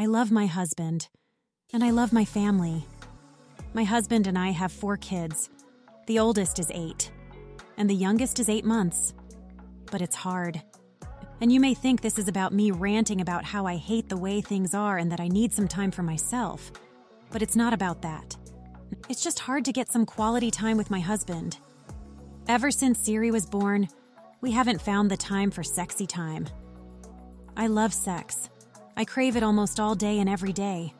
I love my husband, and I love my family. My husband and I have four kids. The oldest is eight, and the youngest is eight months. But it's hard. And you may think this is about me ranting about how I hate the way things are and that I need some time for myself. But it's not about that. It's just hard to get some quality time with my husband. Ever since Siri was born, we haven't found the time for sexy time. I love sex. I crave it almost all day and every day,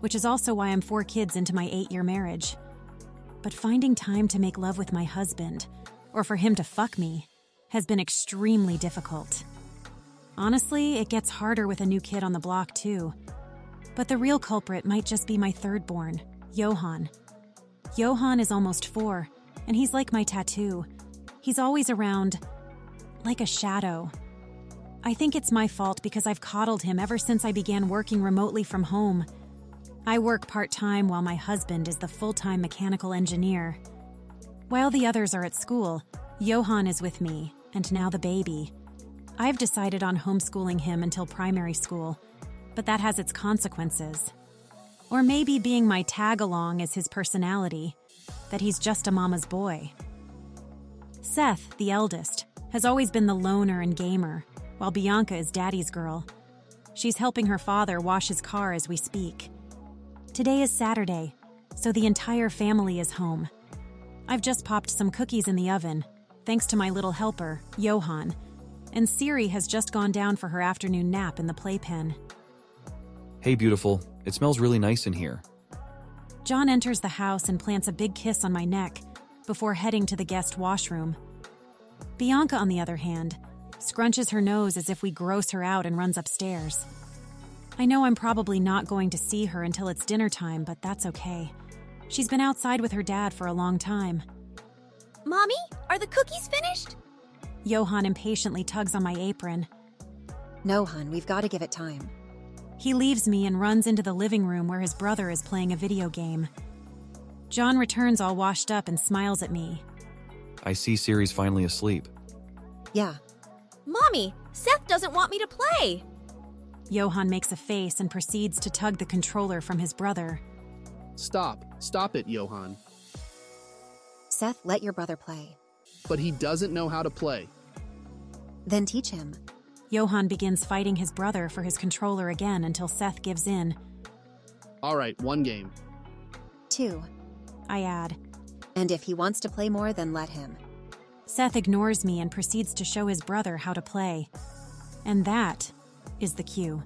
which is also why I'm four kids into my eight year marriage. But finding time to make love with my husband, or for him to fuck me, has been extremely difficult. Honestly, it gets harder with a new kid on the block, too. But the real culprit might just be my third born, Yohan. Yohan is almost four, and he's like my tattoo. He's always around, like a shadow. I think it's my fault because I've coddled him ever since I began working remotely from home. I work part time while my husband is the full time mechanical engineer. While the others are at school, Yohan is with me, and now the baby. I've decided on homeschooling him until primary school, but that has its consequences. Or maybe being my tag along is his personality, that he's just a mama's boy. Seth, the eldest, has always been the loner and gamer, while Bianca is daddy's girl. She's helping her father wash his car as we speak. Today is Saturday, so the entire family is home. I've just popped some cookies in the oven, thanks to my little helper, Yohan, and Siri has just gone down for her afternoon nap in the playpen. Hey, beautiful. It smells really nice in here. John enters the house and plants a big kiss on my neck before heading to the guest washroom. Bianca, on the other hand, scrunches her nose as if we gross her out and runs upstairs. I know I'm probably not going to see her until it's dinner time, but that's okay. She's been outside with her dad for a long time. Mommy, are the cookies finished? Yohan impatiently tugs on my apron. No, hun, we've got to give it time. He leaves me and runs into the living room where his brother is playing a video game. John returns all washed up and smiles at me. I see Siri's finally asleep. Yeah, Mommy, Seth doesn't want me to play. Yohan makes a face and proceeds to tug the controller from his brother. Stop. Stop it, Yohan. Seth, let your brother play. But he doesn't know how to play. Then teach him. Yohan begins fighting his brother for his controller again until Seth gives in. All right, one game. Two. I add. And if he wants to play more, then let him. Seth ignores me and proceeds to show his brother how to play. And that is the cue.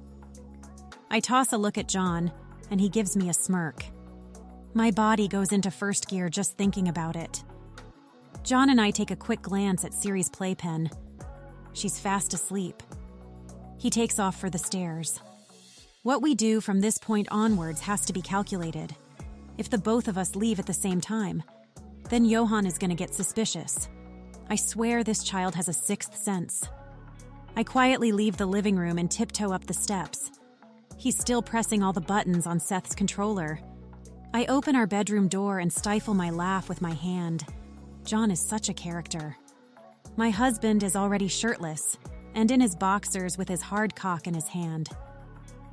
I toss a look at John, and he gives me a smirk. My body goes into first gear just thinking about it. John and I take a quick glance at Siri's playpen. She's fast asleep. He takes off for the stairs. What we do from this point onwards has to be calculated. If the both of us leave at the same time, then Yohan is going to get suspicious. I swear this child has a sixth sense. I quietly leave the living room and tiptoe up the steps. He's still pressing all the buttons on Seth's controller. I open our bedroom door and stifle my laugh with my hand. John is such a character. My husband is already shirtless and in his boxers with his hard cock in his hand.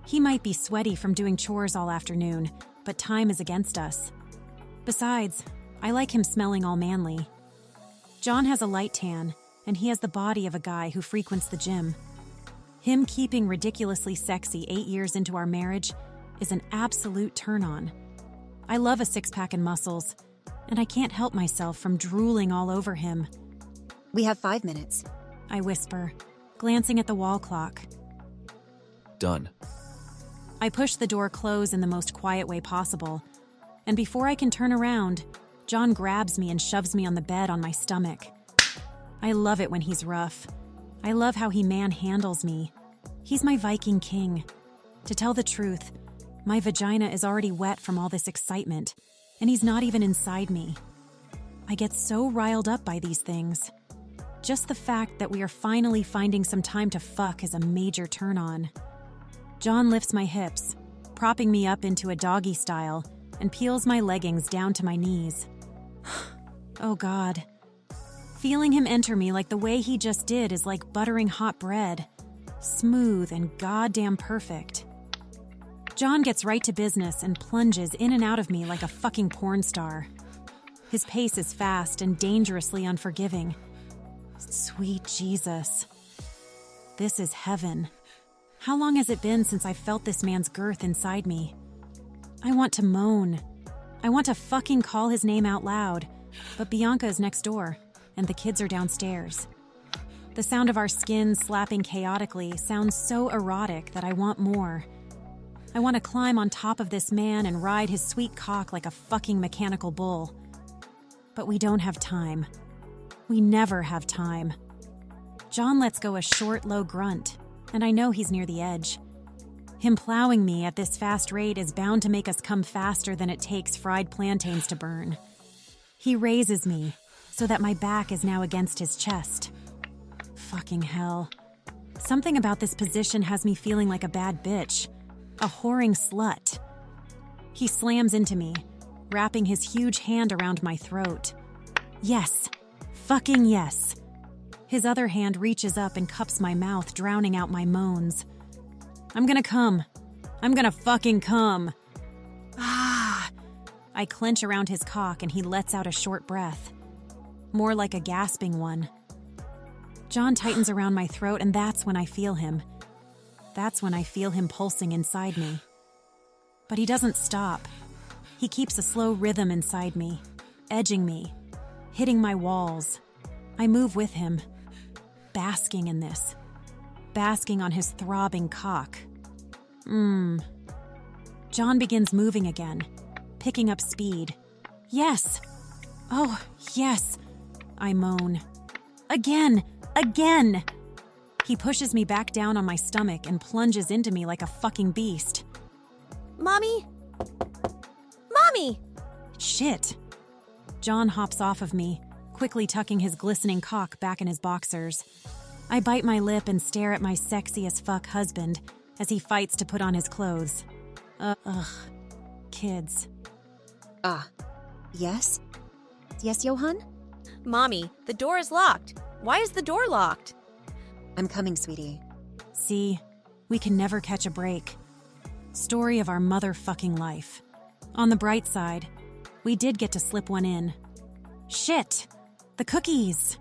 He might be sweaty from doing chores all afternoon, but time is against us. Besides, I like him smelling all manly. John has a light tan, and he has the body of a guy who frequents the gym. Him keeping ridiculously sexy eight years into our marriage is an absolute turn on. I love a six pack and muscles, and I can't help myself from drooling all over him. We have five minutes. I whisper, glancing at the wall clock. Done. I push the door close in the most quiet way possible, and before I can turn around, John grabs me and shoves me on the bed on my stomach. I love it when he's rough. I love how he manhandles me. He's my Viking king. To tell the truth, my vagina is already wet from all this excitement, and he's not even inside me. I get so riled up by these things. Just the fact that we are finally finding some time to fuck is a major turn on. John lifts my hips, propping me up into a doggy style, and peels my leggings down to my knees. Oh God. Feeling him enter me like the way he just did is like buttering hot bread. Smooth and goddamn perfect. John gets right to business and plunges in and out of me like a fucking porn star. His pace is fast and dangerously unforgiving. Sweet Jesus. This is heaven. How long has it been since I felt this man's girth inside me? I want to moan. I want to fucking call his name out loud, but Bianca is next door, and the kids are downstairs. The sound of our skin slapping chaotically sounds so erotic that I want more. I want to climb on top of this man and ride his sweet cock like a fucking mechanical bull. But we don't have time. We never have time. John lets go a short, low grunt, and I know he's near the edge. Him plowing me at this fast rate is bound to make us come faster than it takes fried plantains to burn. He raises me so that my back is now against his chest. Fucking hell. Something about this position has me feeling like a bad bitch, a whoring slut. He slams into me, wrapping his huge hand around my throat. Yes, fucking yes. His other hand reaches up and cups my mouth, drowning out my moans. I'm gonna come. I'm gonna fucking come. I clench around his cock and he lets out a short breath. More like a gasping one. John tightens around my throat, and that's when I feel him. That's when I feel him pulsing inside me. But he doesn't stop. He keeps a slow rhythm inside me, edging me, hitting my walls. I move with him, basking in this, basking on his throbbing cock. Mmm. John begins moving again, picking up speed. Yes! Oh, yes! I moan. Again! Again! He pushes me back down on my stomach and plunges into me like a fucking beast. Mommy? Mommy! Shit. John hops off of me, quickly tucking his glistening cock back in his boxers. I bite my lip and stare at my sexy as fuck husband as he fights to put on his clothes. Uh, ugh. Kids. Ah. Yes? Yes, Yohan? Mommy, the door is locked. Why is the door locked? I'm coming, sweetie. See, we can never catch a break. Story of our motherfucking life. On the bright side, we did get to slip one in. Shit! The cookies!